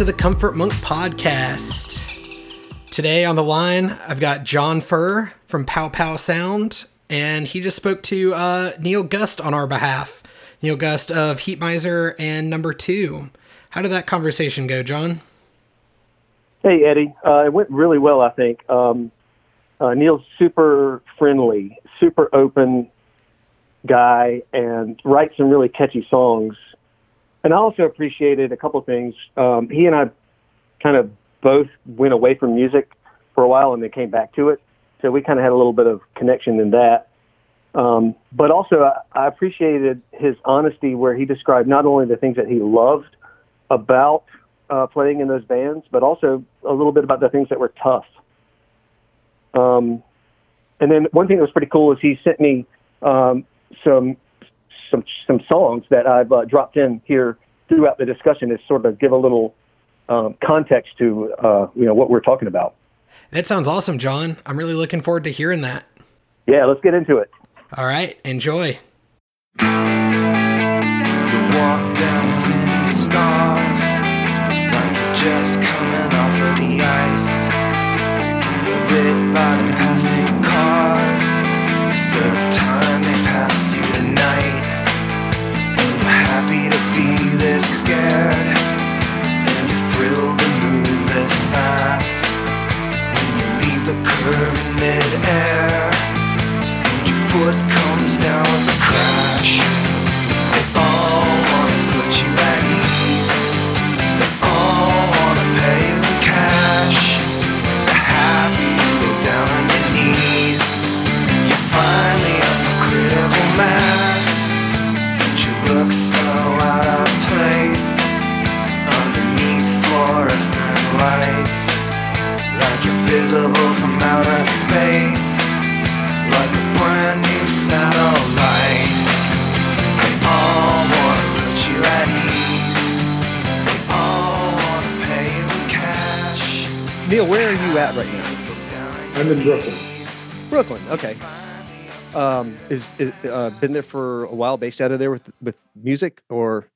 to the Comfort Monk podcast. Today on the line, I've got John Furr from Pow Pow Sound, and he just spoke to uh, Neil Gust on our behalf. Neil Gust of Heatmiser and Number Two. How did that conversation go, John? Hey, Eddie. Uh, it went really well, I think. Um, uh, Neil's super friendly, super open guy, and writes some really catchy songs. And I also appreciated a couple of things. Um, he and I kind of both went away from music for a while and then came back to it. So we kind of had a little bit of connection in that. Um, but also, I, I appreciated his honesty where he described not only the things that he loved about uh, playing in those bands, but also a little bit about the things that were tough. Um, and then one thing that was pretty cool is he sent me um, some some some songs that I've uh, dropped in here throughout the discussion to sort of give a little um, context to uh, you know what we're talking about. That sounds awesome, John. I'm really looking forward to hearing that. Yeah, let's get into it. All right, enjoy. You walk down city stars like you're just coming off of the ice. You're lit by the passing Um, is, is uh, been there for a while, based out of there with with music, or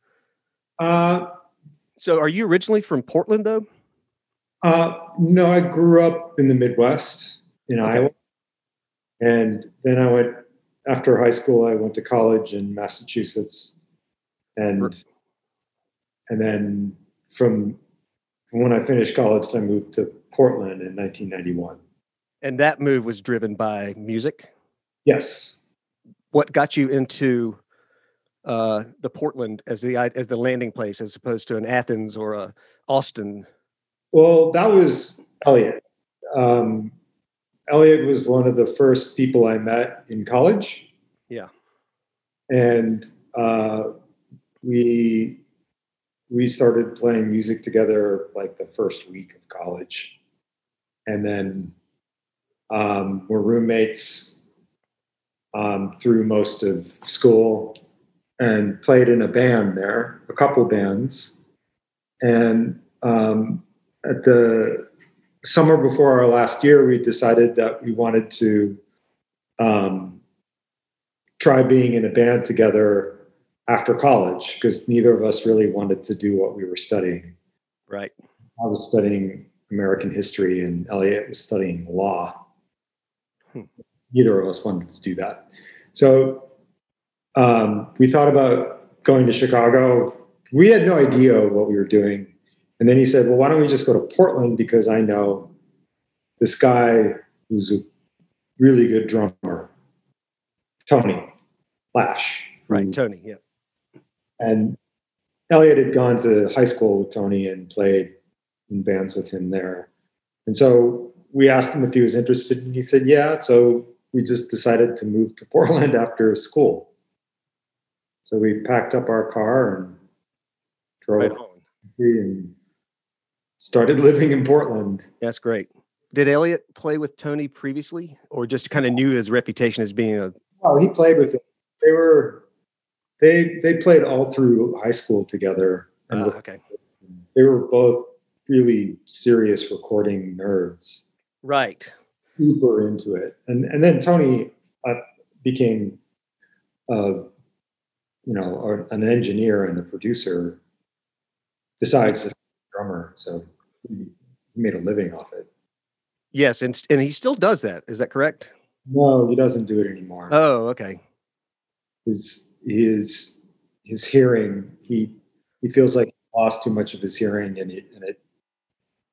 Uh, so? Are you originally from Portland, though? uh, no, I grew up in the Midwest in Okay. Iowa, and then I went after high school. I went to college in Massachusetts, and and then from from when I finished college, I moved to Portland in 1991. And that move was driven by music. Yes, What got you into uh, the Portland as the as the landing place, as opposed to an Athens or a Austin? Well, that was Elliott. Um, Elliott was one of the first people I met in college. Yeah. And uh, we we started playing music together like the first week of college, and then um, we're roommates um, through most of school, and played in a band there, a couple bands, and um, at the summer before our last year, we decided that we wanted to um, try being in a band together after college because neither of us really wanted to do what we were studying. Right. I was studying American history, and Elliott was studying law. Hmm. Neither of us wanted to do that. So um, we thought about going to Chicago. We had no idea what we were doing. And then he said, Well, why don't we just go to Portland? Because I know this guy who's a really good drummer, Tony Lash. Right. Tony. Yeah. and Elliott had gone to high school with Tony and played in bands with him there. And so we asked him if he was interested, and he said, yeah. So we just decided to move to Portland after school. So we packed up our car and drove Right and started living in Portland. That's great. Did Elliott play with Tony previously, or just kind of knew his reputation as being a Oh, he played with them. They were they they played all through high school together. Ah, okay. they were both really serious recording nerds. Right. Super into it. And and then Tony uh, became, uh, you know, an engineer and a producer. Besides just a drummer, so he made a living off it. Yes, and and he still does that. Is that correct? No, he doesn't do it anymore. Oh, okay. his his his hearing he he feels like he lost too much of his hearing and it and it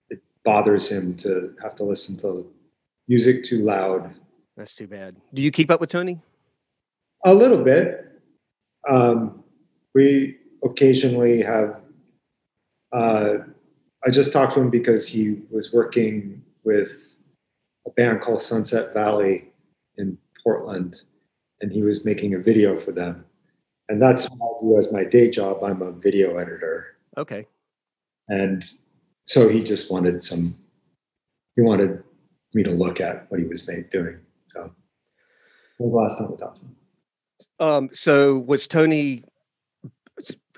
it bothers him to have to listen to music too loud That's too bad. Do you keep up with Tony? a little bit um, we occasionally have uh, i just talked to him because he was working with a band called sunset valley in portland and he was making a video for them and that's what i do as my day job i'm a video editor Okay. and so he just wanted some he wanted me to look at what he was doing so that was the last time we talked to him Um, so was Tony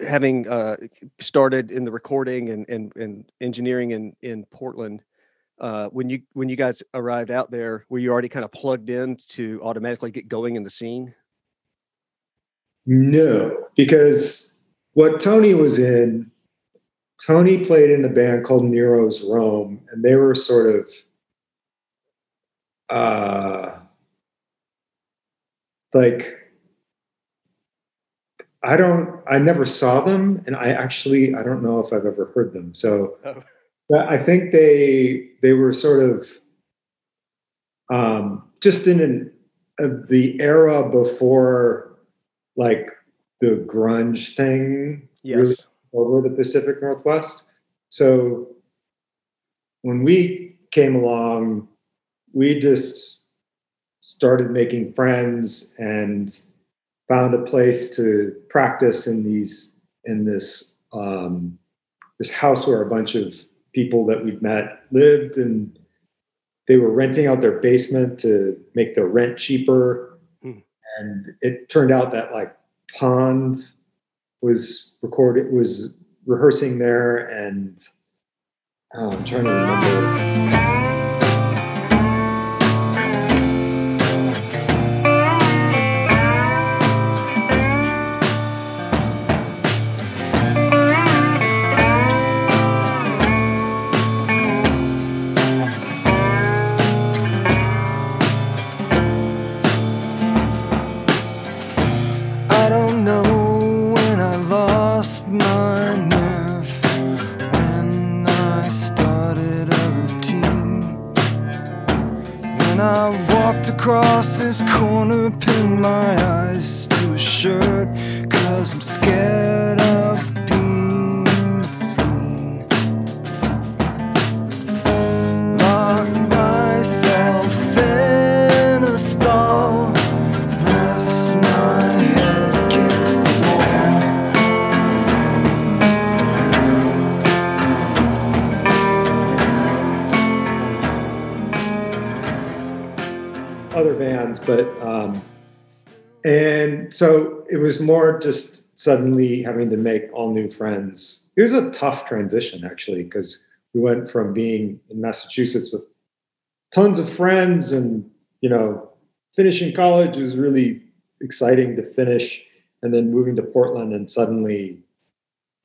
having uh, started in the recording and, and, and engineering in, in Portland? Uh, when you when you guys arrived out there, were you already kind of plugged in to automatically get going in the scene? No, because what Tony was in, Tony played in a band called Nero's Rome, and they were sort of uh like I don't I never saw them and I actually I don't know if I've ever heard them. So Oh. but I think they they were sort of um just in an of the era before like the grunge thing Yes. really over the Pacific Northwest. So when we came along, we just started making friends and found a place to practice in these in this um, this house where a bunch of people that we'd met lived and they were renting out their basement to make the rent cheaper Hmm. and it turned out that like pond was recorded was rehearsing there and oh, i'm trying to remember suddenly having to make all new friends. It was a tough transition actually because we went from being in Massachusetts with tons of friends and you know finishing college was really exciting to finish, and then moving to Portland and suddenly,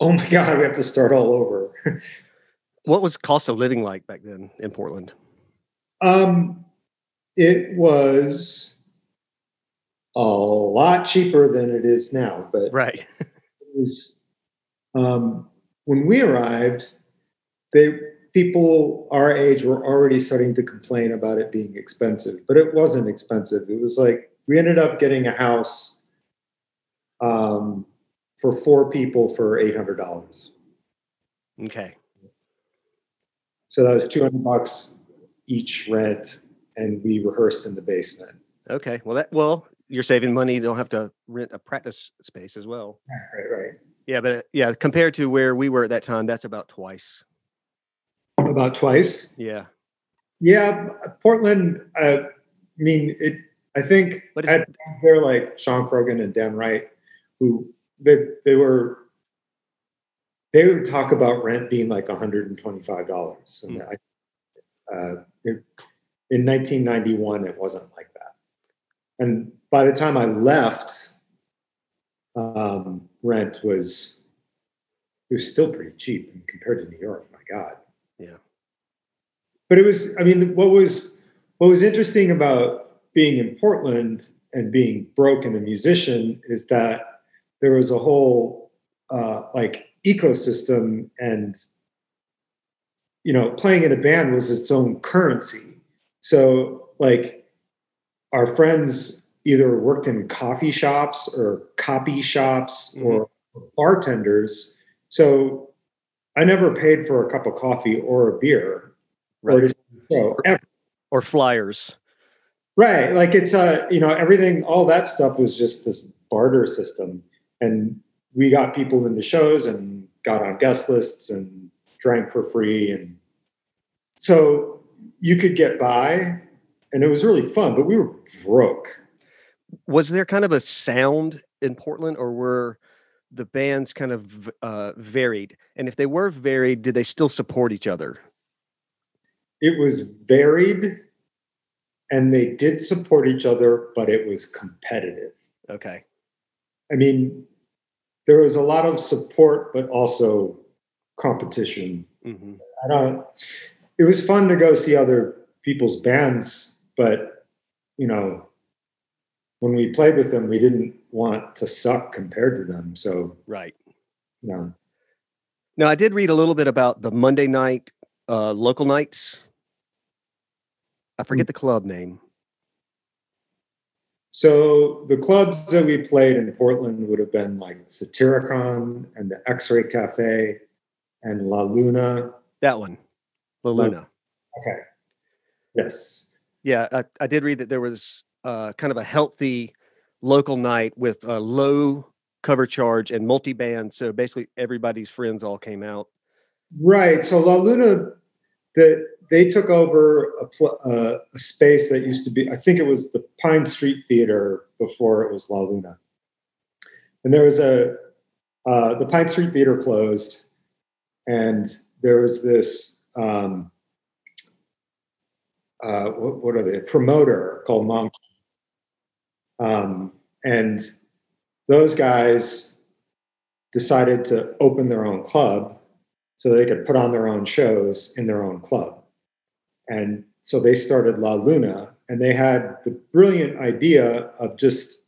oh my god, we have to start all over. What was cost of living like back then in Portland? Um, it was a lot cheaper than it is now, but Right. it was um, when we arrived. They people our age were already starting to complain about it being expensive, but it wasn't expensive. It was like we ended up getting a house um, for four people for eight hundred dollars. Okay. So that was two hundred bucks each rent, and we rehearsed in the basement. Okay. Well, that well, you're saving money. You don't have to rent a practice space as well. Right, right. Yeah, but uh, yeah, compared to where we were at that time, that's about twice. About twice. Yeah. Yeah, Portland. Uh, I mean, it. I think But had it's, friends there like Sean Krogan and Dan Wright, who they they were. They would talk about rent being like one hundred and twenty five dollars, and Hmm. I, uh, it, in nineteen ninety one, it wasn't like. And by the time I left, um, rent was it was still pretty cheap compared to New York. My god. Yeah. But it was. I mean, what was what was interesting about being in Portland and being broke and a musician is that there was a whole uh, like ecosystem and you know playing in a band was its own currency so like our friends either worked in coffee shops or copy shops Mhm. or bartenders so i never paid for a cup of coffee or a beer or Right. a show. Or flyers. Right. Like it's a, you know, everything, all that stuff was just this barter system. And we got people into shows and got on guest lists and drank for free. And so you could get by and it was really fun, but we were broke. Was there kind of a sound in Portland, or were the bands kind of uh, varied? And if they were varied, did they still support each other? It was varied and they did support each other, but it was competitive. Okay. I mean, there was a lot of support, but also competition. hmm I don't. It was fun to go see other people's bands, but you know, when we played with them, we didn't want to suck compared to them. So Right. you know, Now, I did read a little bit about the Monday night uh, local nights. I forget the club name. so the clubs that we played in Portland would have been like Satyricon and the X-Ray Cafe and La Luna. That one, La La- Luna. Okay. Yes. Yeah, I, I did read that there was uh, kind of a healthy local night with a low cover charge and multi band. So basically, everybody's friends all came out. Right. So La Luna, that they took over a, pl- uh, a space that used to be, I think it was the Pine Street Theater before it was La Luna. And there was a, uh, the Pine Street Theater closed, and there was this, um, uh, what, what are they? Promoter called Monkey. Um, and those guys decided to open their own club so they could put on their own shows in their own club. And so they started La Luna, and they had the brilliant idea of just,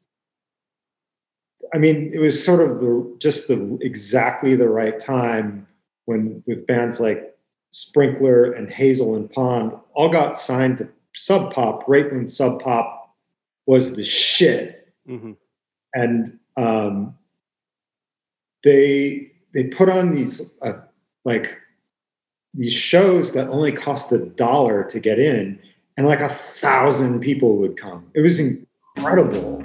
I mean, it was sort of the, just the exactly the right time when with bands like Sprinkler and Hazel and Pond all got signed to Sub Pop right when Sub Pop was the shit hmm and um, they they put on these uh, like these shows that only cost a dollar to get in, and like a thousand people would come. It was incredible.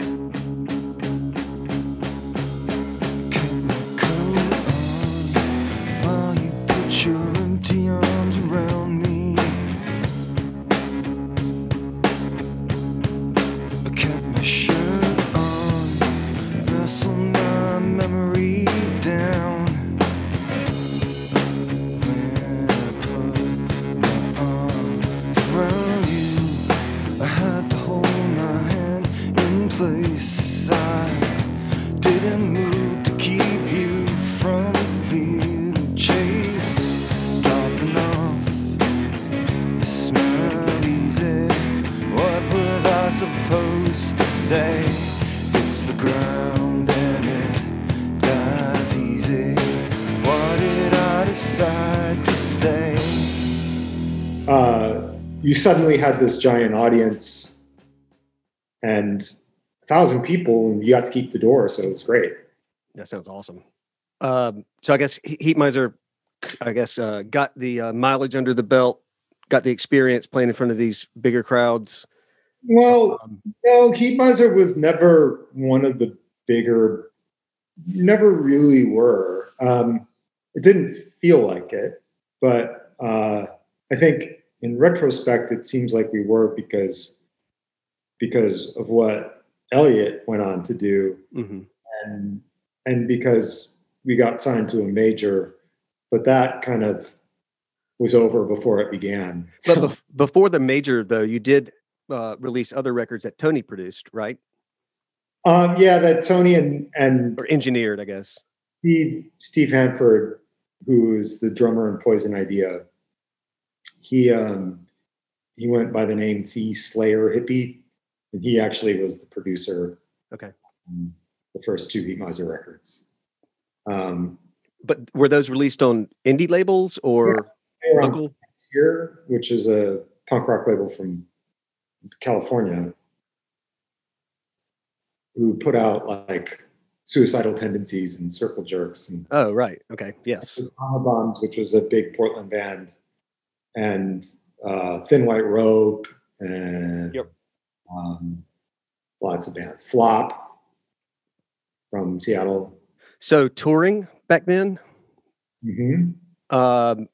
Giant audience and a thousand people, and you got to keep the door, so it was great. That sounds awesome. Um, so I guess He- Heatmiser, I guess, uh, got the uh, mileage under the belt, got the experience playing in front of these bigger crowds. Well, Um, No, Heatmiser was never one of the bigger, never really were. Um, it didn't feel like it, but uh, I think in retrospect, it seems like we were because because of what Elliott went on to do, mhm. and and because we got signed to a major, but that kind of was over before it began. But So- bef- before the major, though, you did uh, release other records that Tony produced, right? um, yeah, that Tony and and Or engineered, I guess. Steve Steve Hanford who is the drummer in Poison Idea, he um, he went by the name Thee Slayer Hippy, and he actually was the producer. Okay. on The first two Heatmiser records. Um, But were those released on indie labels or local? Frontier, which is a punk rock label from California, who put out like suicidal tendencies and circle jerks and Oh, right. Okay. Yes. Mama Bombs, which was a big Portland band, and uh, Thin White Rope, and Yep. um, lots of bands. Flop from Seattle. So touring back then, hmm um,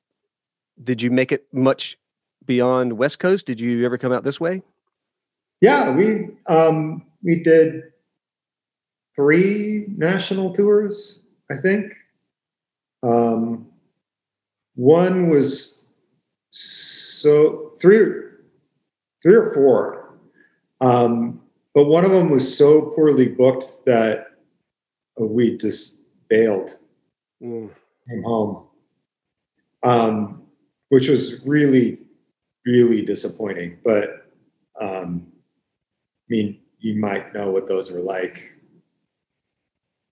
did you make it much beyond West Coast? Did you ever come out this way? Yeah, we um, we did three national tours, I think. Um, one was so three, three or four, um, but one of them was so poorly booked that we just bailed, Mm, came home, um, which was really, really disappointing. But um, I mean, you might know what those are like,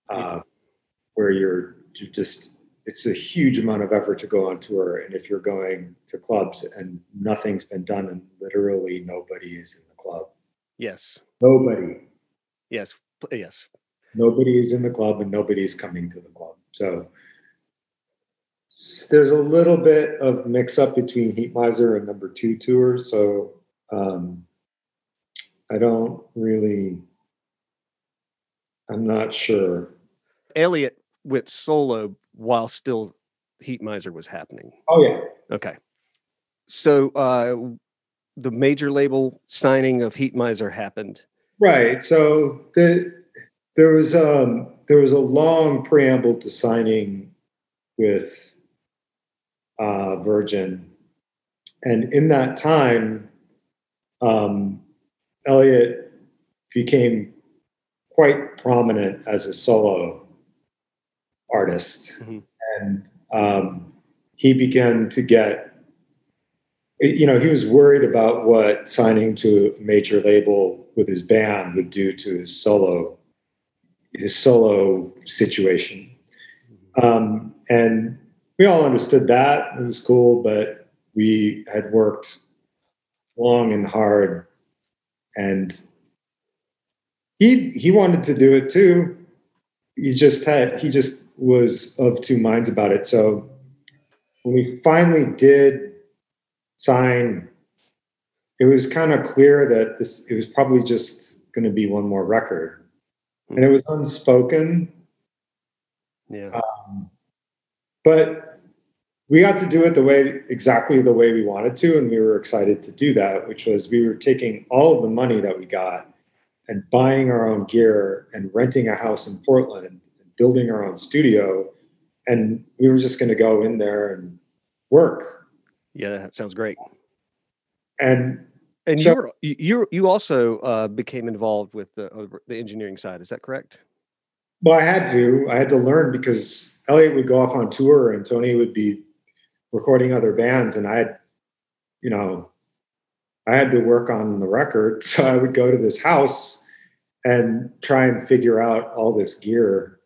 uh, where you're, you're just, it's a huge amount of effort to go on tour. And if you're going to clubs and nothing's been done and literally nobody is in the club, Yes. nobody, Yes. Yes. nobody is in the club and nobody's coming to the club. So there's a little bit of mix up between Heatmiser and number two tour. So um, I don't really, I'm not sure. Elliott went solo while still Heatmiser was happening. Oh, yeah. Okay. So uh, the major label signing of Heatmiser happened. Right. So the, there was um, there was a long preamble to signing with uh, Virgin, and in that time, um, Elliott became quite prominent as a solo artist, Mhm. and um, he began to get. You know, he was worried about what signing to a major label with his band would do to his solo his solo situation. Um, and we all understood that. It was cool, but we had worked long and hard. And he he wanted to do it too. He just had he just was of two minds about it. So when we finally did sign, it was kind of clear that this it was probably just going to be one more record. And it was unspoken, Yeah. um, but we got to do it the way exactly the way we wanted to, and we were excited to do that. Which was we were taking all of the money that we got and buying our own gear and renting a house in Portland and building our own studio, and we were just going to go in there and work. yeah. That sounds great. And And So- you're you you you also uh, became involved with the uh, the engineering side. Is that correct? Well, I had to. I had to learn because Elliott would go off on tour and Tony would be recording other bands, and I had, you know, I had to work on the record. So I would go to this house and try and figure out all this gear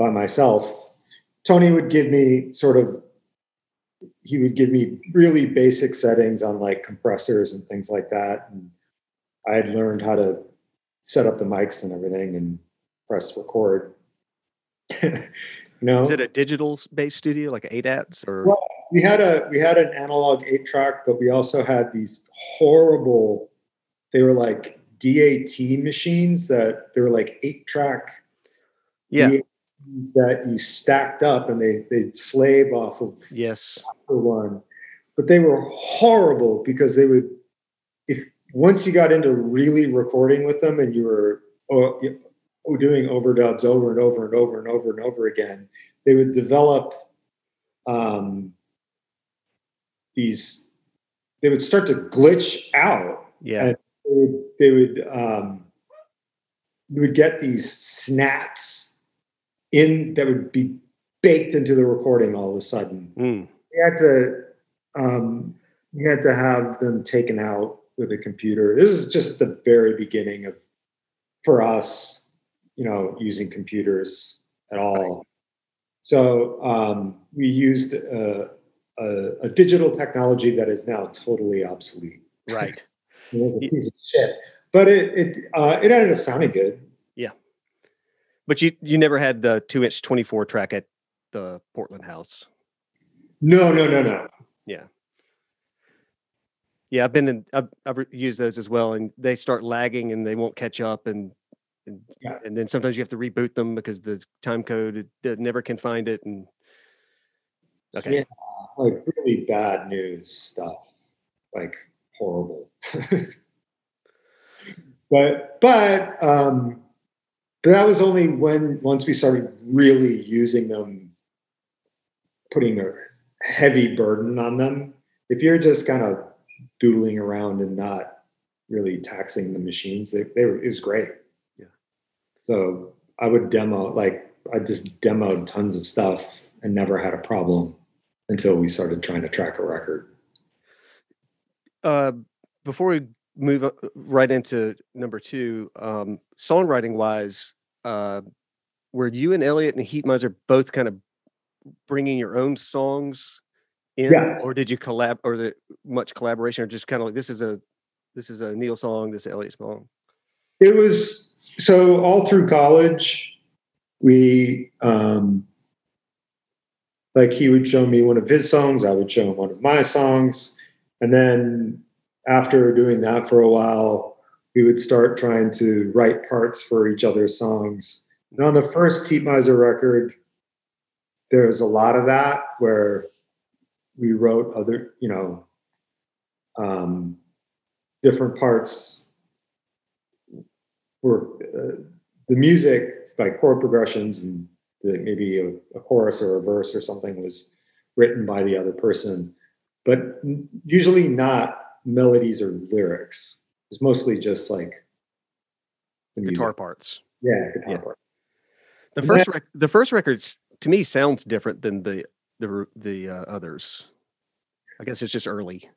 by myself. Tony would give me sort of, he would give me really basic settings on like compressors and things like that. And I had learned how to set up the mics and everything and press record. you know, Is it a digital based studio like ADATs or? Well, we had a we had an analog eight track, but we also had these horrible. They were like DAT machines that they were like eight track yeah. DATs that you stacked up, and they they'd slave off of Yes. one, but they were horrible because they would, if once you got into really recording with them and you were oh, doing overdubs over and over and over and over and over again, they would develop um, these. They would start to glitch out. Yeah. And they would, they would um, you would get these snats in that would be baked into the recording all of a sudden. Mm. We had to um, we had to have them taken out with a computer. This is just the very beginning of for us, you know, using computers at all. So um, we used a, a, a digital technology that is now totally obsolete. Right. It was a piece of shit, but it it uh, it ended up sounding good. But you you never had the two inch twenty four track at the Portland house. No, no, no, no. Yeah, Yeah, I've been in. I've, I've used those as well, and they start lagging and they won't catch up, and and, Yeah. and then sometimes you have to reboot them because the time code it, never can find it. And okay, Yeah. Like really bad news stuff, like horrible. but but um, but that was only when once we started really using them, putting a heavy burden on them. If you're just kind of doodling around and not really taxing the machines, they, they were it was great. Yeah. So I would demo like I just demoed tons of stuff and never had a problem until we started trying to track a record. uh, before we move uh, right into number two, um, songwriting wise, uh, were you and Elliott and Heatmiser both kind of bringing your own songs in, Yeah. or did you collab, or the much collaboration, or just kind of like this is a this is a Neil song, this is Elliott song? It was so all through college, we um, like he would show me one of his songs, I would show him one of my songs, and then after doing that for a while, we would start trying to write parts for each other's songs. And on the first Heatmiser record, there was a lot of that where we wrote other, you know, um, different parts were uh, the music, like chord progressions and the, maybe a, a chorus or a verse or something was written by the other person, but usually not melodies or lyrics. It was mostly just like the music. Guitar parts. Yeah, guitar Yeah. part. The And first rec- the first records to me sounds different than the the the uh, others. I guess it's just early.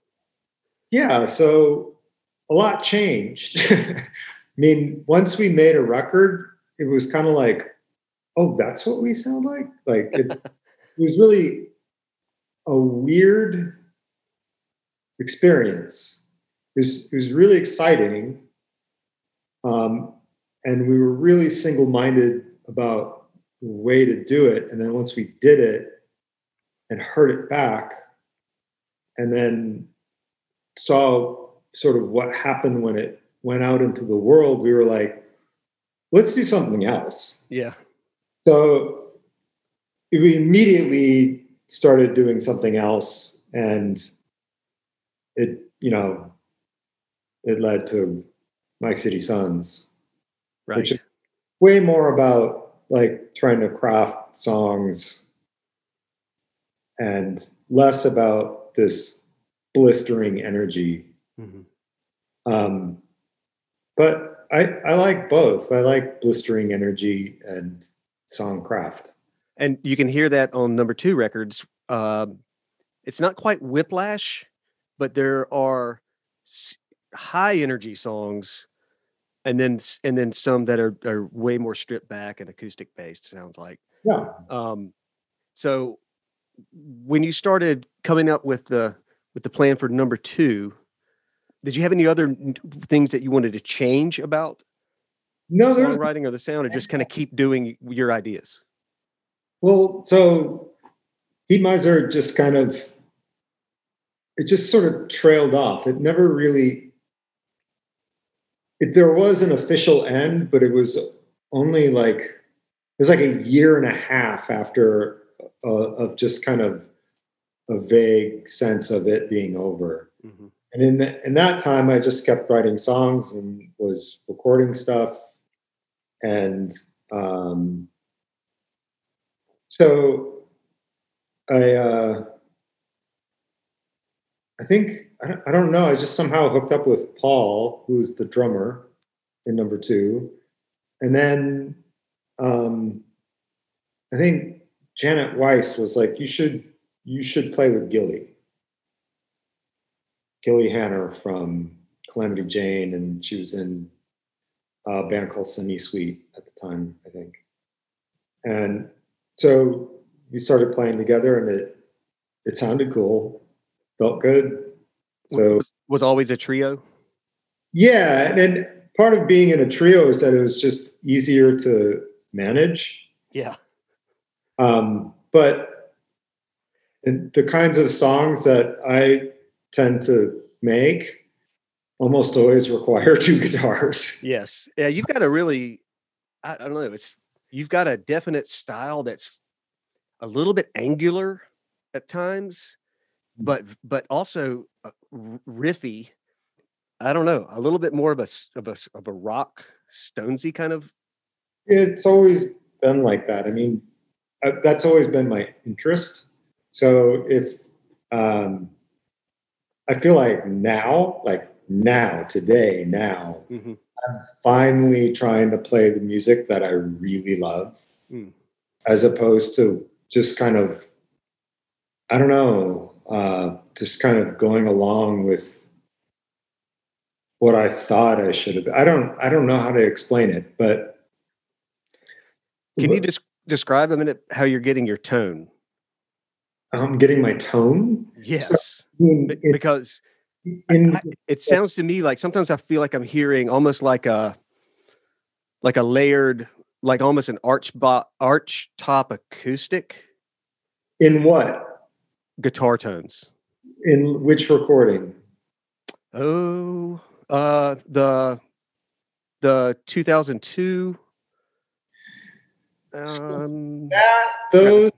Yeah, so a lot changed. I mean, once we made a record, it was kind of like, oh, that's what we sound like. Like it, it was really a weird experience. It was, it was really exciting. Um, and we were really single minded about the way to do it. And then once we did it and heard it back, and then saw sort of what happened when it went out into the world, we were like, let's do something else. Yeah. So we immediately started doing something else, and it, you know, it led to Mic City Sons, Right. which is way more about like trying to craft songs and less about this blistering energy Mhm. um, but I, I like both. I like blistering energy and song craft. and you can hear that on number two records. Um, it's not quite whiplash, but there are high energy songs, and then and then some that are are way more stripped back and acoustic based. Sounds like. Yeah. Um, so when you started coming up with the with the plan for number two, did you have any other things that you wanted to change about No, there's songwriting or the sound, or just kind of keep doing your ideas? well, so Heat Miser just kind of it just sort of trailed off. It never really it, there was an official end, but it was only like it was like a year and a half after uh, of just kind of a vague sense of it being over. Mhm. and in the, in that time i just kept writing songs and was recording stuff and um, so i uh, i think I don't, I don't know i just somehow hooked up with paul who's the drummer in number two and then um, i think Janet Weiss was like, "You should you should play with Gilly." Gilly Hanner from Calamity Jane, and she was in a band called Semi Sweet at the time, I think. And so we started playing together, and it it sounded cool, felt good. So was, was always a trio. yeah, and then part of being in a trio is that it was just easier to manage. Yeah. Um, but and the kinds of songs that I tend to make almost always require two guitars. Yes. Yeah. You've got a really, I, I don't know. It's you've got a definite style that's a little bit angular at times, but but also uh, riffy. I don't know. A little bit more of a of a of a rock stonesy kind of. It's always been like that. I mean, uh, that's always been my interest. So if um, I feel like now, like now, today, now, Mhm. I'm finally trying to play the music that I really love, Mm. as opposed to just kind of, I don't know, uh, just kind of going along with what I thought I should have. I don't, I don't know how to explain it, but Can you just describe a minute how you're getting your tone? I'm getting my tone. Yes, In, be- in, because in- I- it sounds to me like sometimes I feel like I'm hearing almost like a like a layered, like almost an arch bo- arch top acoustic in what? Guitar tones. In which recording? Oh, uh, the the 2002. Um, That those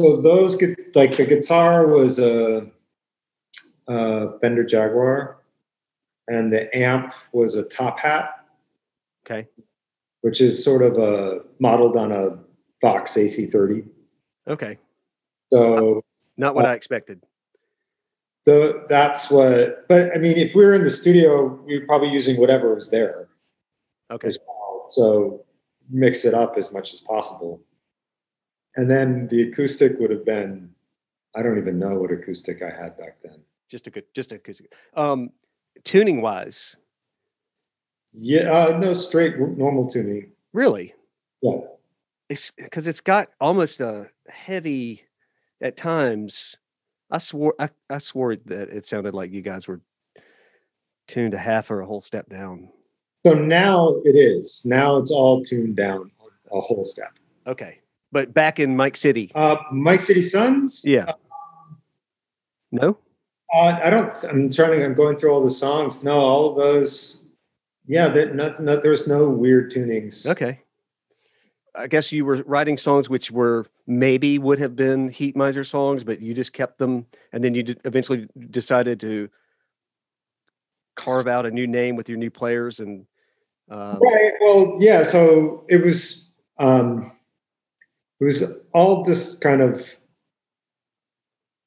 so those gu- like the guitar was a, a Fender Jaguar, and the amp was a Top Hat, okay, which is sort of a modeled on a Vox AC30. okay, So not what I expected. the that's what. But I mean, if we were in the studio, we were probably using whatever was there Okay, well. So mix it up as much as possible. And then the acoustic would have been, I don't even know what acoustic I had back then. just a good, just a acoustic. Um, tuning wise, Yeah, uh, no, straight normal tuning. really, Yeah. it's because it's got almost a heavy at times. I swore I, I swore that it sounded like you guys were tuned a half or a whole step down. So now it is. Now it's all tuned down a whole step. Okay. But back in Mic City. Uh, Mic City Sons. Yeah. No? Uh, I don't. I'm trying. I'm going through all the songs. No, all of those. Yeah, that not, not, there's no weird tunings. Okay. I guess you were writing songs which were maybe would have been Heatmiser songs, but you just kept them and then you d- eventually decided to carve out a new name with your new players and um, Right. Well, yeah. So it was. Um, it was all just kind of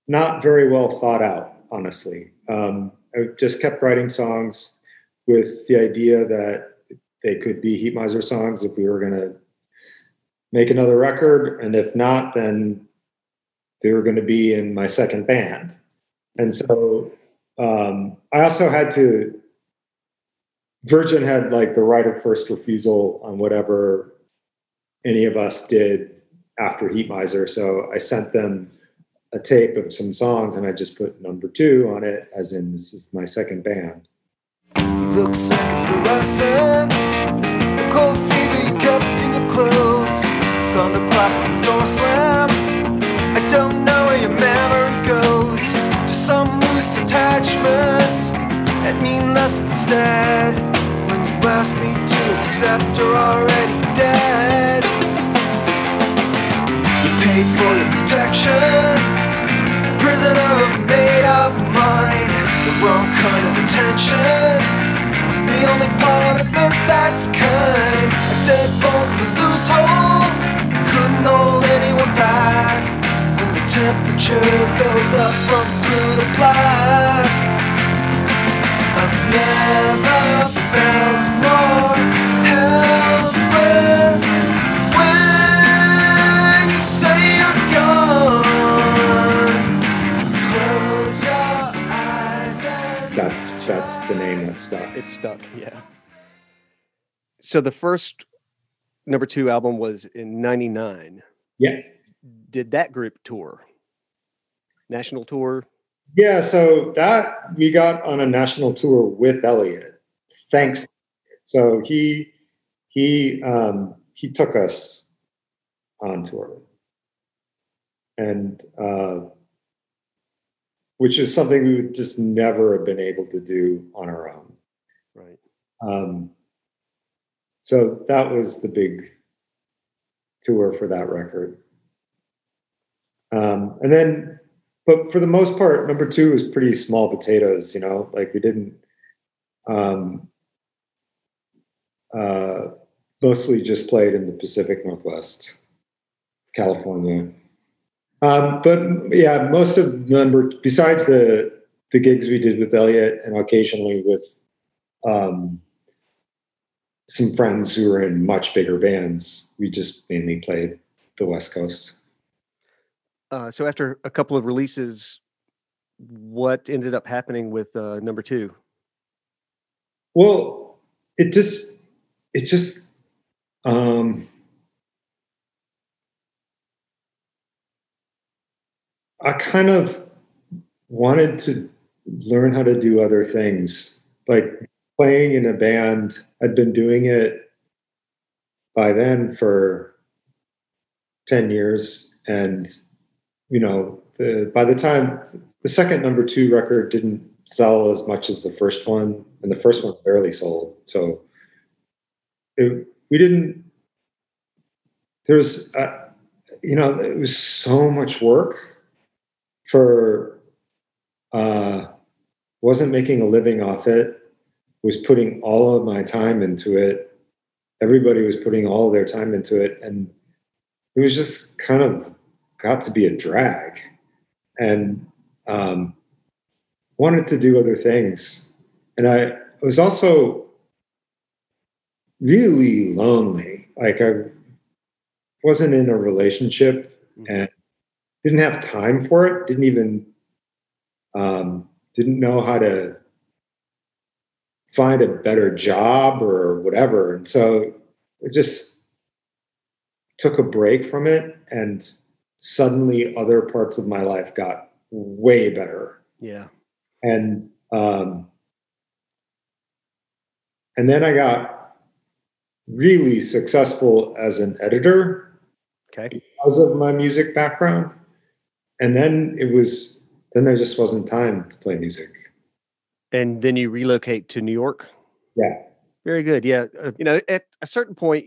not very well thought out, honestly. Um, I just kept writing songs with the idea that they could be Heatmiser songs if we were going to make another record, and if not, then they were going to be in my second band. And so um, I also had to Virgin had like the right of first refusal on whatever any of us did after Heatmiser. So I sent them a tape of some songs and I just put number two on it, as in this is my second band. And the door slam. I don't know where your memory goes. To some loose attachments that mean less instead. When you ask me to accept, you're already dead. You paid for your protection. Prisoner of a made up mind. The wrong kind of attention. The only part of it that's kind. A deadbolt in a loose. Hold temperature goes up from blue to black. I've never felt more helpless when you say you're gone. Close your eyes. that, that's the name that stuck. It stuck, yeah. So the first number two album was in 99. Yeah. Did that group tour? National tour? Yeah, so that we got on a national tour with Elliott. Thanks. So he he um, he took us on tour, and uh, which is something we would just never have been able to do on our own. Right. Um, so that was the big tour for that record. Um, and then, but for the most part, number two was pretty small potatoes, you know, like we didn't, um, uh, mostly just played in the Pacific Northwest, California. Um, but yeah, most of the number, besides the, the gigs we did with Elliott and occasionally with, um, some friends who were in much bigger bands. We just mainly played the West Coast. Uh, so after a couple of releases, what ended up happening with uh, number two? Well, it just it just um I kind of wanted to learn how to do other things. Like playing in a band. I'd been doing it by then for 10 years. And, you know, the, by the time the second number two record didn't sell as much as the first one, and the first one barely sold. So it, we didn't, there's, uh, you know, it was so much work for, uh, wasn't making a living off it was putting all of my time into it. Everybody was putting all their time into it. And it was just kind of got to be a drag. And um, wanted to do other things. And I was also really lonely. Like I wasn't in a relationship and didn't have time for it. Didn't even um, didn't know how to find a better job or whatever. And so it just took a break from it and suddenly other parts of my life got way better. Yeah. And um and then I got really successful as an editor Okay. because of my music background. And then it was then there just wasn't time to play music. And then you relocate to New York. Yeah. Very good. Yeah. Uh, you know, at a certain point,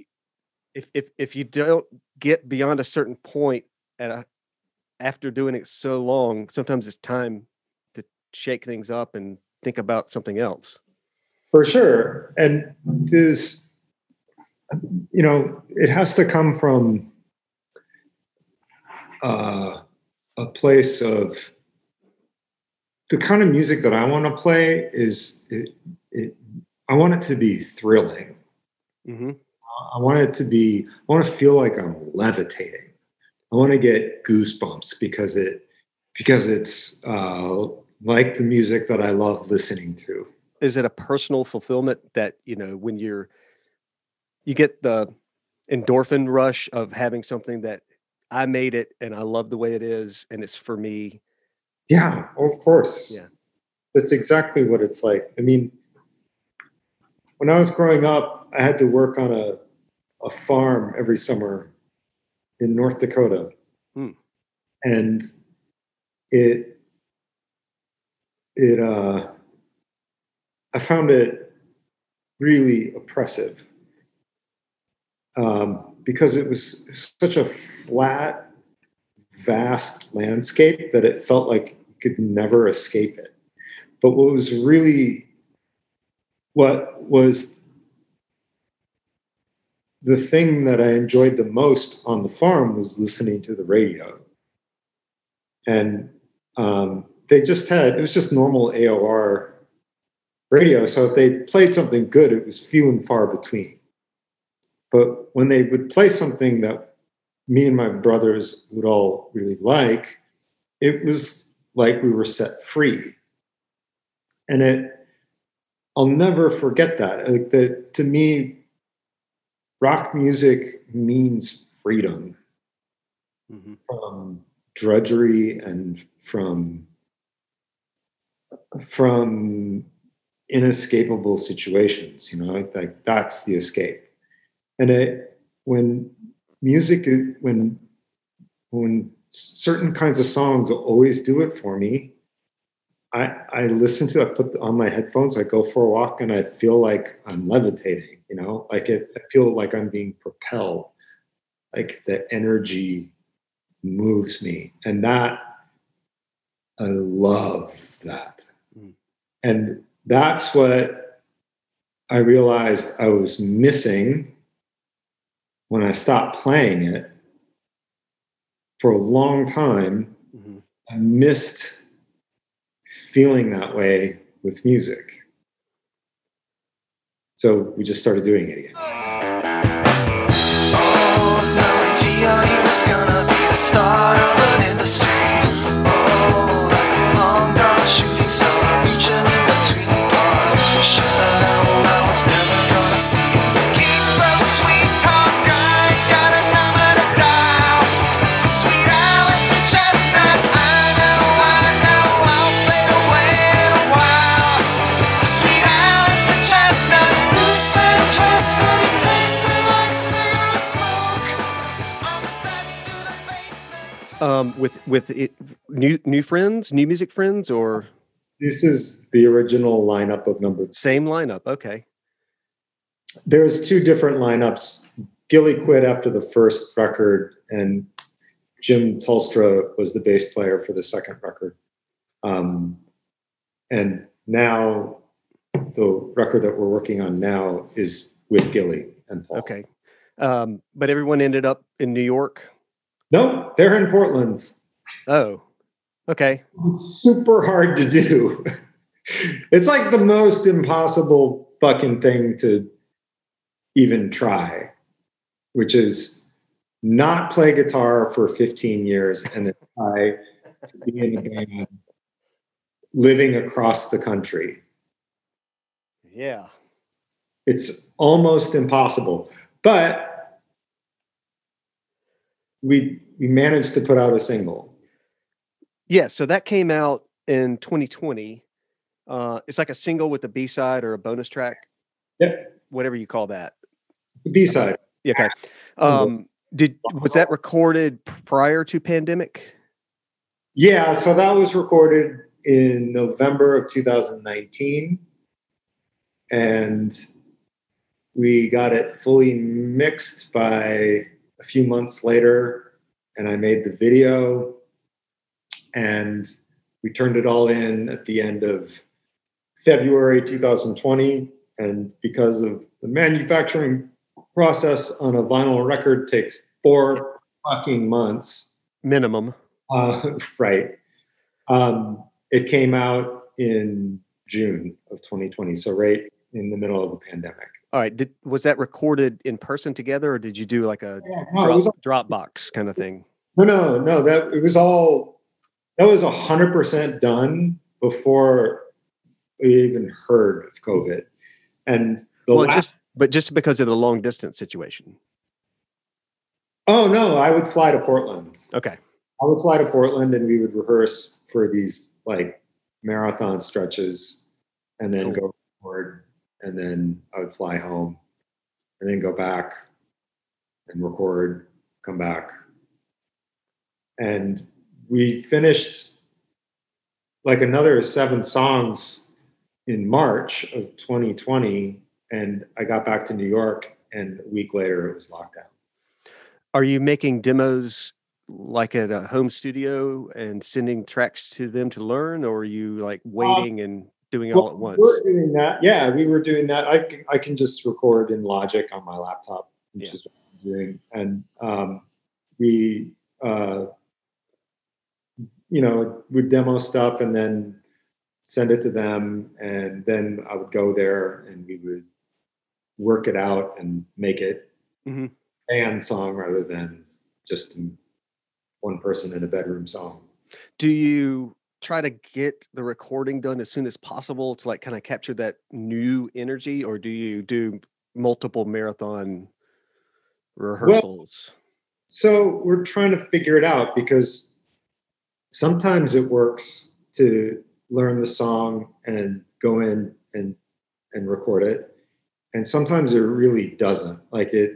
if if if you don't get beyond a certain point at a after doing it so long, sometimes it's time to shake things up and think about something else. For sure. And this, you know, it has to come from uh, a place of the kind of music that I want to play is it, it, I want it to be thrilling. Mm-hmm. I want it to be, I want to feel like I'm levitating. I want to get goosebumps because it, because it's uh, like the music that I love listening to. Is it a personal fulfillment that you know when you're you get the endorphin rush of having something that I made it and I love the way it is and it's for me. Yeah, of course. Yeah. That's exactly what it's like. I mean, when I was growing up, I had to work on a, a farm every summer in North Dakota. Hmm. And it, it, uh, I found it really oppressive um, because it was such a flat, vast landscape that it felt like you could never escape it. But what was really, what was the thing that I enjoyed the most on the farm was listening to the radio. And um, they just had, it was just normal AOR radio. So if they played something good, it was few and far between. But when they would play something that me and my brothers would all really like, it was like we were set free. And it I'll never forget that. Like that to me, rock music means freedom Mhm. from drudgery and from from inescapable situations. You know, like, like that's the escape. And it when music when when certain kinds of songs always do it for me. I, I listen to, it, I put on my headphones, I go for a walk and I feel like I'm levitating, you know, like it, I feel like I'm being propelled, like the energy moves me. And that, I love that. Mm. And that's what I realized I was missing when I stopped playing it for a long time. Mhm. I missed feeling that way with music. So we just started doing it again. Oh, no Um, with with it, new new friends, new music friends, or This is the original lineup of number. Two. same lineup? Okay. There's two different lineups. Gilly quit after the first record, and Jim Tolstra was the bass player for the second record. Um, and now, the record that we're working on now is with Gilly and Paul. Okay. Um, but everyone ended up in New York. No, they're in Portland. Oh, okay. It's super hard to do. it's like the most impossible fucking thing to even try, which is not play guitar for 15 years and then try to be in a band living across the country. Yeah. It's almost impossible. But we we managed to put out a single. Yeah. So that came out in 2020. Uh, it's like a single with a B side or a bonus track, Yep. whatever you call that. The B-side. Yeah, Okay. Um, did was that recorded prior to pandemic? Yeah, so that was recorded in November of 2019. And we got it fully mixed by a few months later. And I made the video. And we turned it all in at the end of February 2020. And because of the manufacturing process on a vinyl record takes four fucking months. Minimum. Uh, right. Um, it came out in June of 2020, so right in the middle of a pandemic. All right. Did was that recorded in person together, or did you do like a Yeah, no, was, Dropbox kind of thing? no, no, no. That it was all that was hundred percent done before we even heard of COVID. And the well, last, just but just because of the long distance situation. oh no, I would fly to Portland. Okay. I would fly to Portland and we would rehearse for these like marathon stretches and then go and then I would fly home and then go back and record, come back. And we finished like another seven songs in March of 2020 and I got back to New York and a week later it was lockdown. Are you making demos like at a home studio and sending tracks to them to learn, or are you like um, waiting and doing it all at once? We're doing that. Yeah, we were doing that. I, I can just record in Logic on my laptop, which Yeah. is what I'm doing. And um, we, uh, you know, would demo stuff and then send it to them. And then I would go there and we would work it out and make it Mhm. band song rather than just one person in a bedroom song. Do you try to get the recording done as soon as possible to like kind of capture that new energy, or do you do multiple marathon rehearsals? So we're trying to figure it out because sometimes it works to learn the song and go in and and record it, and sometimes it really doesn't. Like it,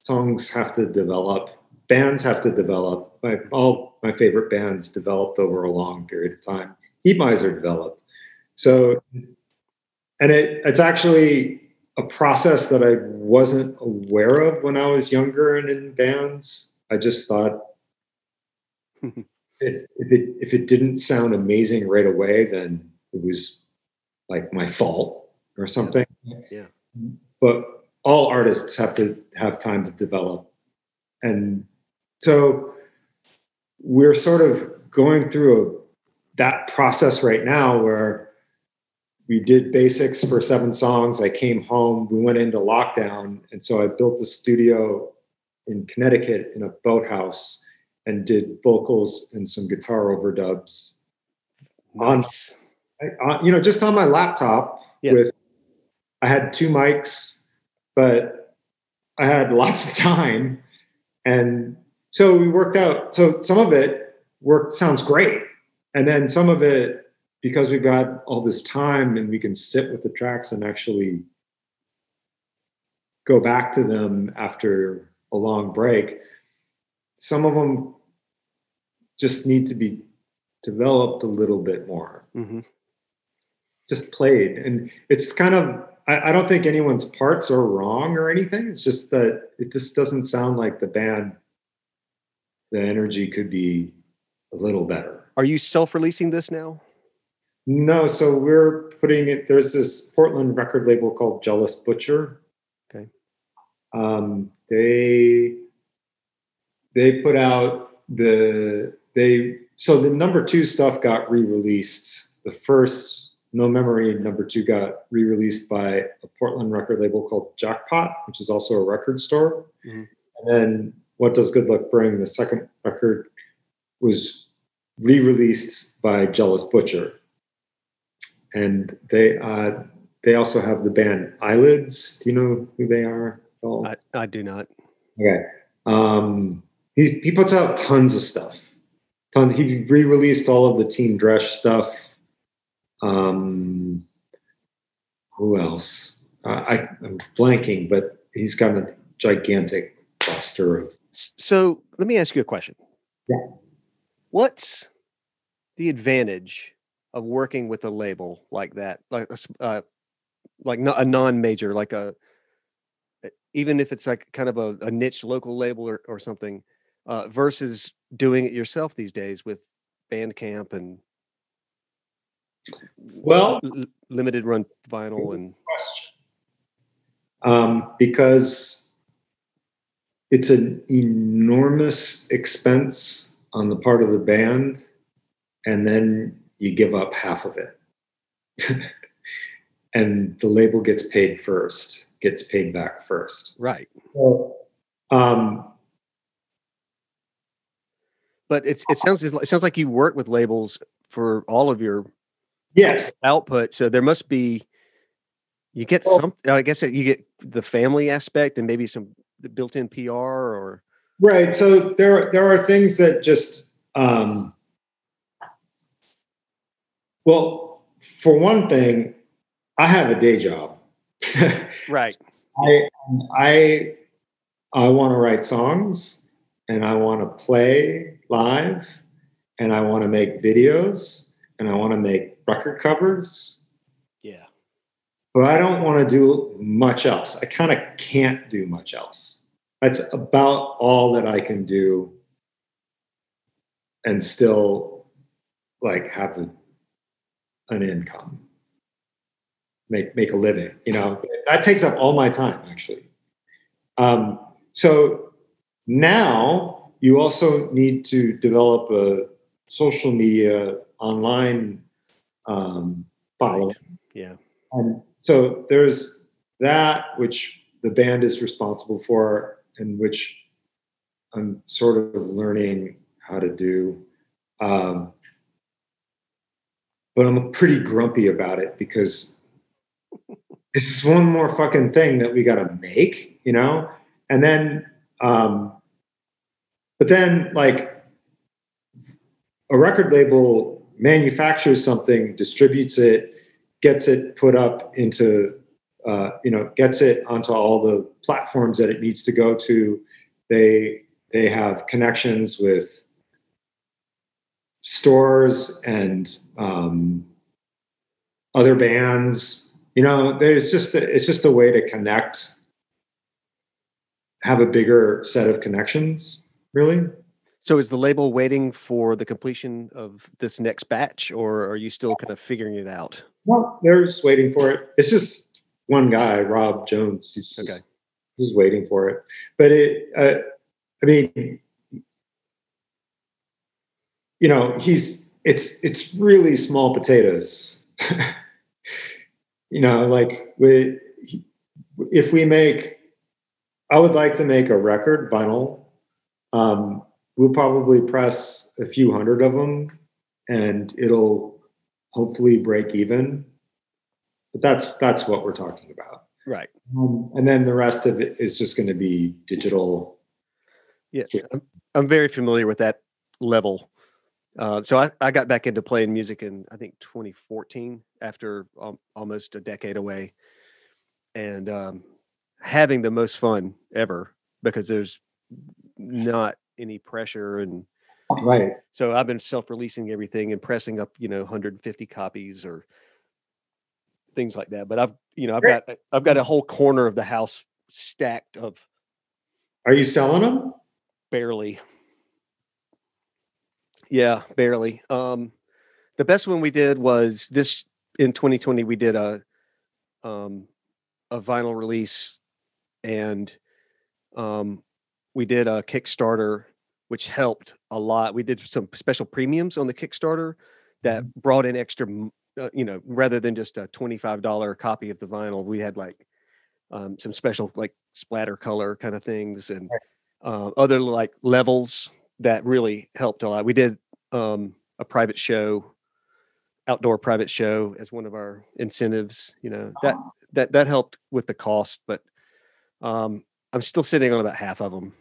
songs have to develop, bands have to develop. My, all my favorite bands developed over a long period of time. Heatmiser developed, so and it it's actually a process that I wasn't aware of when I was younger and in bands. I just thought it, if it if it didn't sound amazing right away, then it was like my fault or something. Yeah. But all artists have to have time to develop, and so we're sort of going through a, that process right now where we did basics for seven songs. I came home, we went into lockdown. And so I built a studio in Connecticut in a boathouse and did vocals and some guitar overdubs on, Nice. on you know, just on my laptop Yeah. with, I had two mics, but I had lots of time. And so we worked out, so some of it worked, sounds great. And then some of it, because we've got all this time and we can sit with the tracks and actually go back to them after a long break, some of them just need to be developed a little bit more, hmm just played. And it's kind of, I, I don't think anyone's parts are wrong or anything. It's just that it just doesn't sound like the band, the energy could be a little better. Are you self-releasing this now? No, so we're putting it. There's this Portland record label called Jealous Butcher. Okay. Um, they they put out the they so the number two stuff got re-released. The first No Memory number two got re-released by a Portland record label called Jackpot, which is also a record store. Mhm. And then What Does Good Luck Bring? The second record was re-released by Jealous Butcher and they uh, they also have the band Eyelids. Do you know who they are? at all? I, I do not. okay. Um, he he puts out tons of stuff. Tons. He re-released all of the Team Dresch stuff. Um, who else? Uh, I, I'm blanking, but he's got a gigantic roster of. So let me ask you a question. Yeah. What's the advantage of working with a label like that, like uh, like a non-major, like a even if it's like kind of a, a niche local label or, or something, uh, versus doing it yourself these days with Bandcamp and Well, l- limited run vinyl and question. Um, because it's an enormous expense on the part of the band, and then you give up half of it. and the label gets paid first, gets paid back first. right. So, um, But it's it sounds it sounds like you work with labels for all of your yes, output. So there must be you get Well- some. I guess you get the family aspect and maybe some built-in PR or Right. So there there are things that just um well, for one thing, I have a day job. right. I I I want to write songs and I want to play live and I want to make videos and I want to make record covers. But I don't want to do much else. I kind of can't do much else. That's about all that I can do and still like have a, an income. Make make a living, you know. That takes up all my time actually. Um, so now you also need to develop a social media online um, following. Yeah. And so there's that which the band is responsible for, and which I'm sort of learning how to do. Um, but I'm pretty grumpy about it because it's just one more fucking thing that we got to make, you know? And then, um, but then like a record label manufactures something, distributes it, gets it put up into, uh, you know, gets it onto all the platforms that it needs to go to. They, they have connections with stores and um, other bands. You know, there's just it's just a way to connect, have a bigger set of connections. Really. So is the label waiting for the completion of this next batch, or are you still kind of figuring it out? Well, they're just waiting for it. It's just one guy, Rob Jones. He's just, Okay. he's waiting for it. But it, uh, I mean, you know, he's it's it's really small potatoes. you know, like we, if we make, I would like to make a record vinyl. Um, we'll probably press a few hundred of them, and it'll hopefully break even. But that's that's what we're talking about. Right. Um, and then the rest of it is just going to be digital. Yeah. I'm, I'm very familiar with that level. Uh, so I, I got back into playing music in I think 2014 after um, almost a decade away, and um, having the most fun ever because there's not any pressure and Right. so I've been self-releasing everything and pressing up you know 150 copies or things like that. But I've you know I've got I've got a whole corner of the house stacked of Are you selling them? barely yeah barely um the best one we did was this in 2020 we did a um a vinyl release and um we did a kickstarter which helped a lot we did some special premiums on the kickstarter that brought in extra uh, you know rather than just a $25 copy of the vinyl we had like um, some special like splatter color kind of things and uh, other like levels that really helped a lot. We did um, a private show, outdoor private show as one of our incentives. You know that that that helped with the cost, but um, I'm still sitting on about half of them.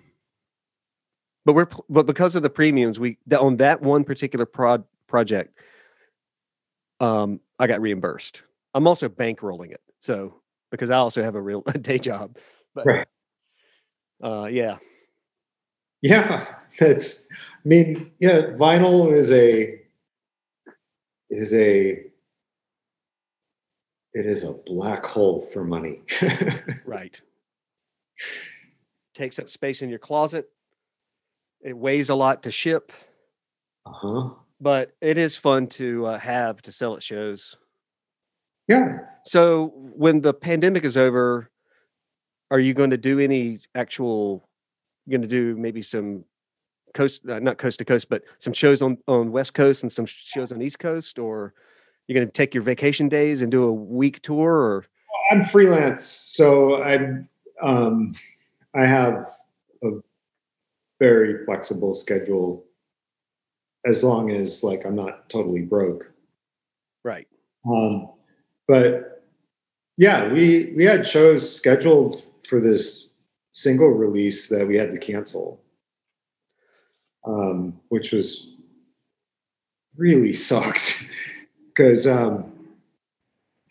But we're but because of the premiums, we on that one particular prod project, um, I got reimbursed. I'm also bankrolling it, so because I also have a real day job. But Right. uh, yeah, Yeah, that's. I mean, yeah, vinyl is a is a it is a black hole for money. Right. Takes up space in your closet. It weighs a lot to ship, uh-huh. but it is fun to uh, have to sell at shows. Yeah. So when the pandemic is over, are you going to do any actual? Going to do maybe some coast, uh, not coast to coast, but some shows on on West Coast and some shows on East Coast, or you're going to take your vacation days and do a week tour, or I'm freelance, so I'm um, I have a very flexible schedule as long as like I'm not totally broke. right? Um, but yeah, we we had shows scheduled for this single release that we had to cancel, um, which was really sucked because um,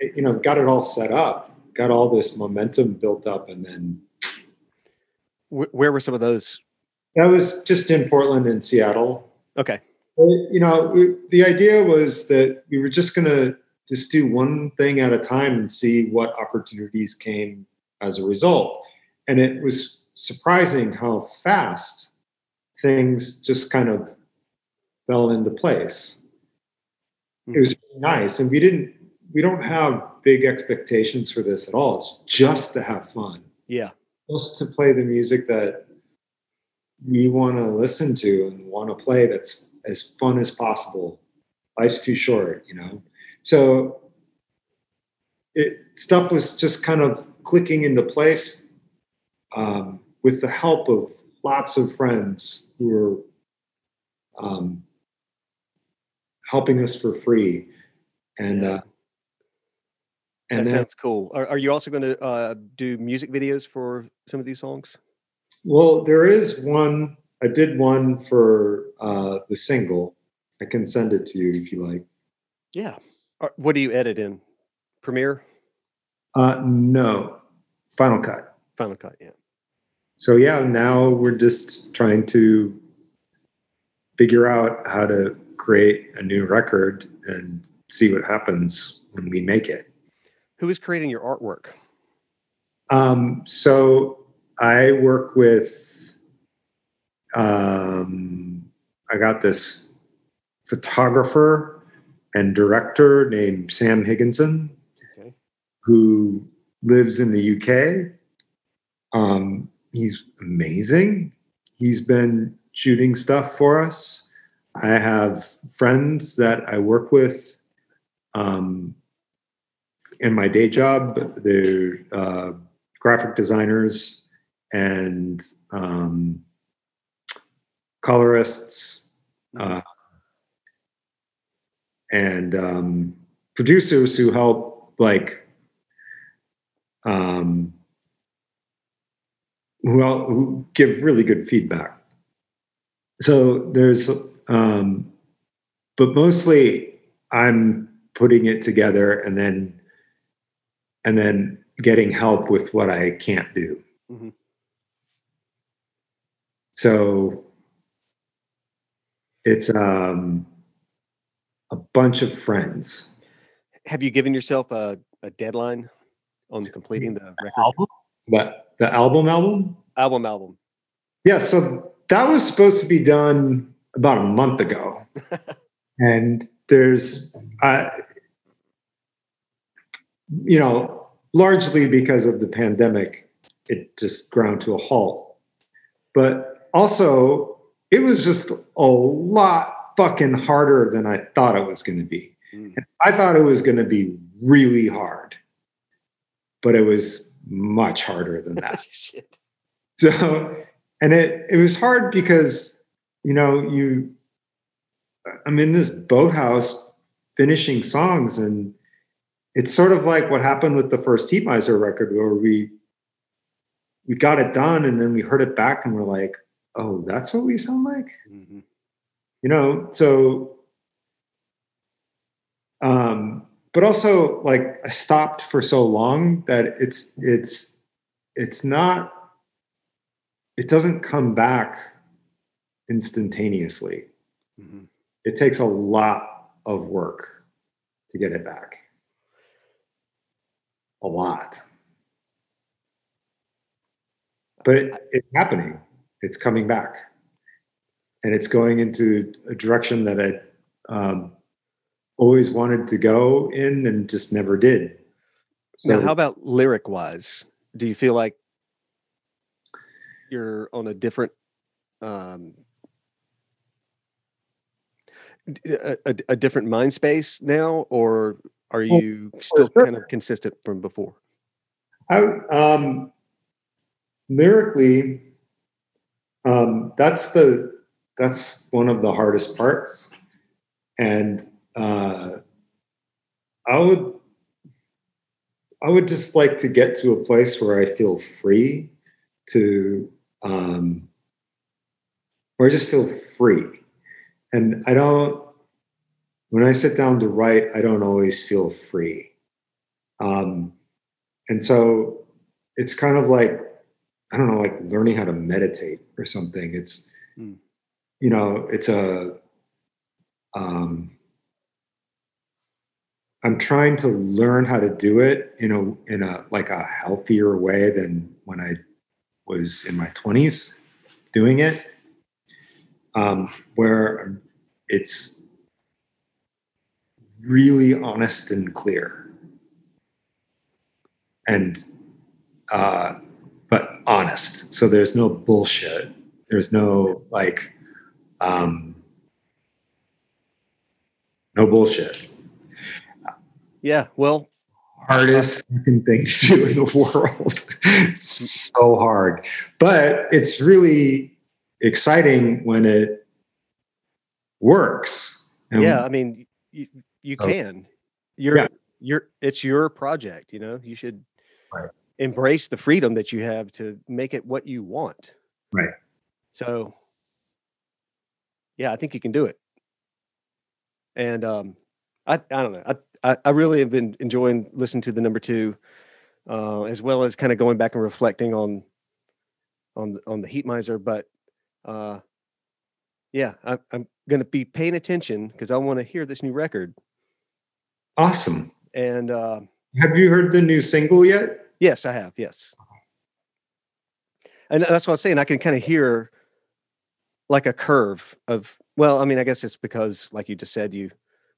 it- you know got it all set up, got all this momentum built up, and then where were some of those? That was just in Portland and Seattle. Okay, you know, we, the idea was that we were just going to just do one thing at a time and see what opportunities came as a result. And it was surprising how fast things just kind of fell into place. Hmm. It was really nice. And we didn't, we don't have big expectations for this at all. It's just to have fun yeah, just to play the music that we want to listen to and want to play that's as fun as possible life's too short you know so it stuff was just kind of clicking into place um, with the help of lots of friends who were um, helping us for free and Yeah. uh, and that then sounds cool. Are, are you also going to uh, do music videos for some of these songs? Well, there is one. I did one for uh, the single. I can send it to you if you like. Yeah. What do you edit in? Premiere, Uh, no, Final Cut. Final Cut. Yeah. So yeah, now we're just trying to figure out how to create a new record and see what happens when we make it. Who is creating your artwork? Um, so I work with, um, I got this photographer and director named Sam Higginson, Okay. who lives in the UK. Um, he's amazing. He's been shooting stuff for us. I have friends that I work with um, in my day job. They're uh, graphic designers and um, colorists uh, and um, producers who help like um, who el- who give really good feedback. So there's, um, but mostly I'm putting it together and then and then getting help with what I can't do. Mhm. So it's um, a bunch of friends. Have you given yourself a, a deadline on completing the record? But the album album? Album, album. Yeah, so that was supposed to be done about a month ago. and there's uh, you know, largely because of the pandemic, it just ground to a halt. But also, it was just a lot fucking harder than I thought it was going to be. Mm. I thought it was going to be really hard, but it was much harder than that. Shit. so, and it it was hard because you know you, I'm in this boathouse finishing songs, and it's sort of like what happened with the first Heatmiser record, where we we got it done, and then we heard it back, and we're like, oh, that's what we sound like? Mhm. you know so um but also like i stopped for so long that it's it's it's not it doesn't come back instantaneously. Mhm. it takes a lot of work to get it back. A lot. But it, it's happening it's coming back and it's going into a direction that i um, always wanted to go in and just never did now, So- how about lyric wise? Do you feel like you're on a different, um, a, a, a different mind space now, or are you still sure. kind of consistent from before? I, um, lyrically, um, that's the that's one of the hardest parts, and uh, I would I would just like to get to a place where I feel free to, um, where I just feel free, and I don't. When I sit down to write, I don't always feel free. Um, and so it's kind of like i don't know like learning how to meditate or something. It's Mm. you know it's a um i'm trying to learn how to do it in a in a like a healthier way than when i was in my 20s doing it. Um where it's really honest and clear. And uh, but honest. So there's no bullshit. There's no like, um, no bullshit. Yeah. Well, Hardest fucking thing to do in the world. It's so hard, but it's really exciting when it works. And yeah. I mean, you, you Oh. can. you're Yeah. you're it's your project. You know, you should Right. Embrace the freedom that you have to make it what you want. Right. So, yeah, I think you can do it. And um, I I don't know. I I, really have been enjoying listening to the number two, uh, as well as kind of going back and reflecting on on on the Heatmiser. But uh, yeah, I, I'm going to be paying attention because I want to hear this new record. Awesome. And uh, Have you heard the new single yet? Yes, I have. Yes, and that's what I was saying. I can kind of hear like a curve of. Well, I mean, I guess it's because, like you just said, you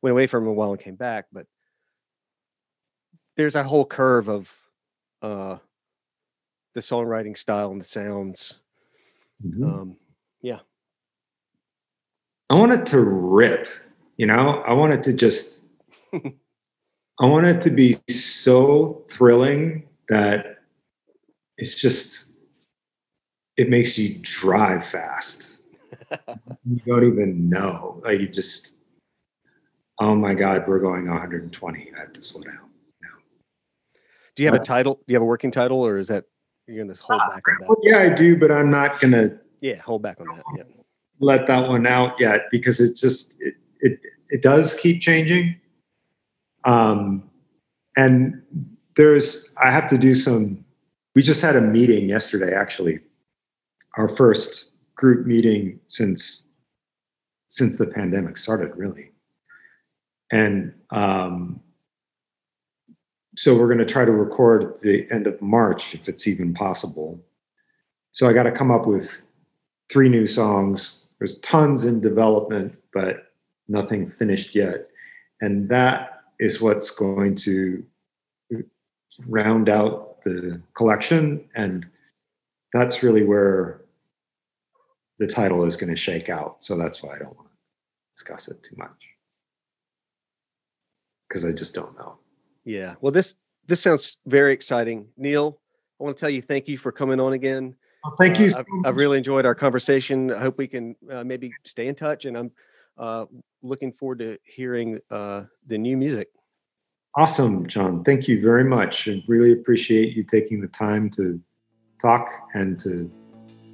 went away from a while and came back, but there's a whole curve of uh, the songwriting style and the sounds. Mm-hmm. Um, yeah. I want it to rip, you know, I want it to just, I want it to be so thrilling that it's just, it makes you drive fast. you don't even know. Like you just, oh my God, we're going 120. I have to slow down. Now. Do you have a Uh, title? Do you have a working title, or is that you're going to hold back on Well, that? yeah, I do, but I'm not going to Yeah, hold back on that. Yeah. let that one out yet because it's just it it, it does keep changing um and there's i have to do some we just had a meeting yesterday actually our first group meeting since since the pandemic started really and um so we're going to try to record the end of march if it's even possible so i got to come up with three new songs. There's tons in development, but nothing finished yet. And that is what's going to round out the collection. And that's really where the title is going to shake out. So that's why I don't want to discuss it too much. Because I just don't know. Yeah. Well, this this sounds very exciting, Neil. I want to tell you thank you for coming on again. Well, thank you. Uh, so I've. I've really enjoyed our conversation. I hope we can uh, maybe stay in touch, and I'm uh, looking forward to hearing uh, the new music. Awesome, John. Thank you very much. I really appreciate you taking the time to talk and to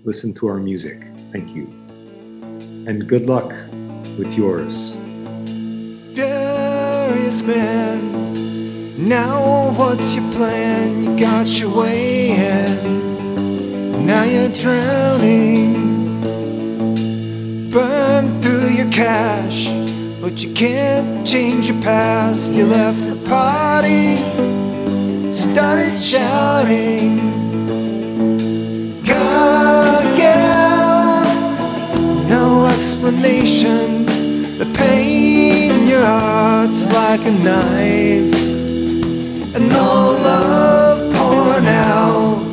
listen to our music. Thank you. And good luck with yours. Furious man, now what's your plan? You got your way in, now you're drowning. Burn through your cash, but you can't change your past. You left the party, started shouting. Gotta get out, no explanation. The pain in your heart's like a knife, and all love pouring out.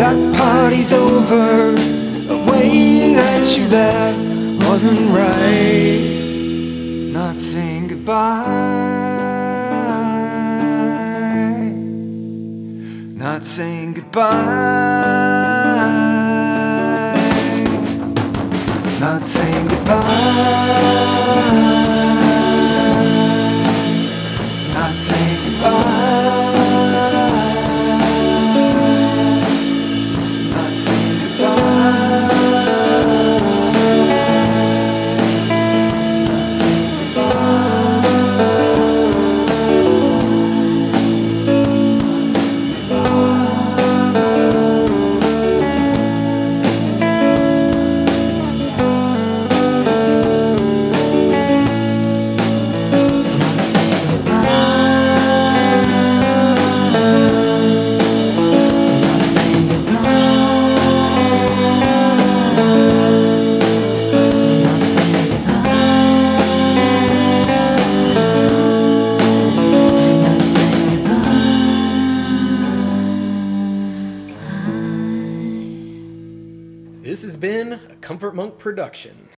That party's over. The way that you left wasn't right. Not saying goodbye. Not saying goodbye. Not saying goodbye. Not saying goodbye. Monk production.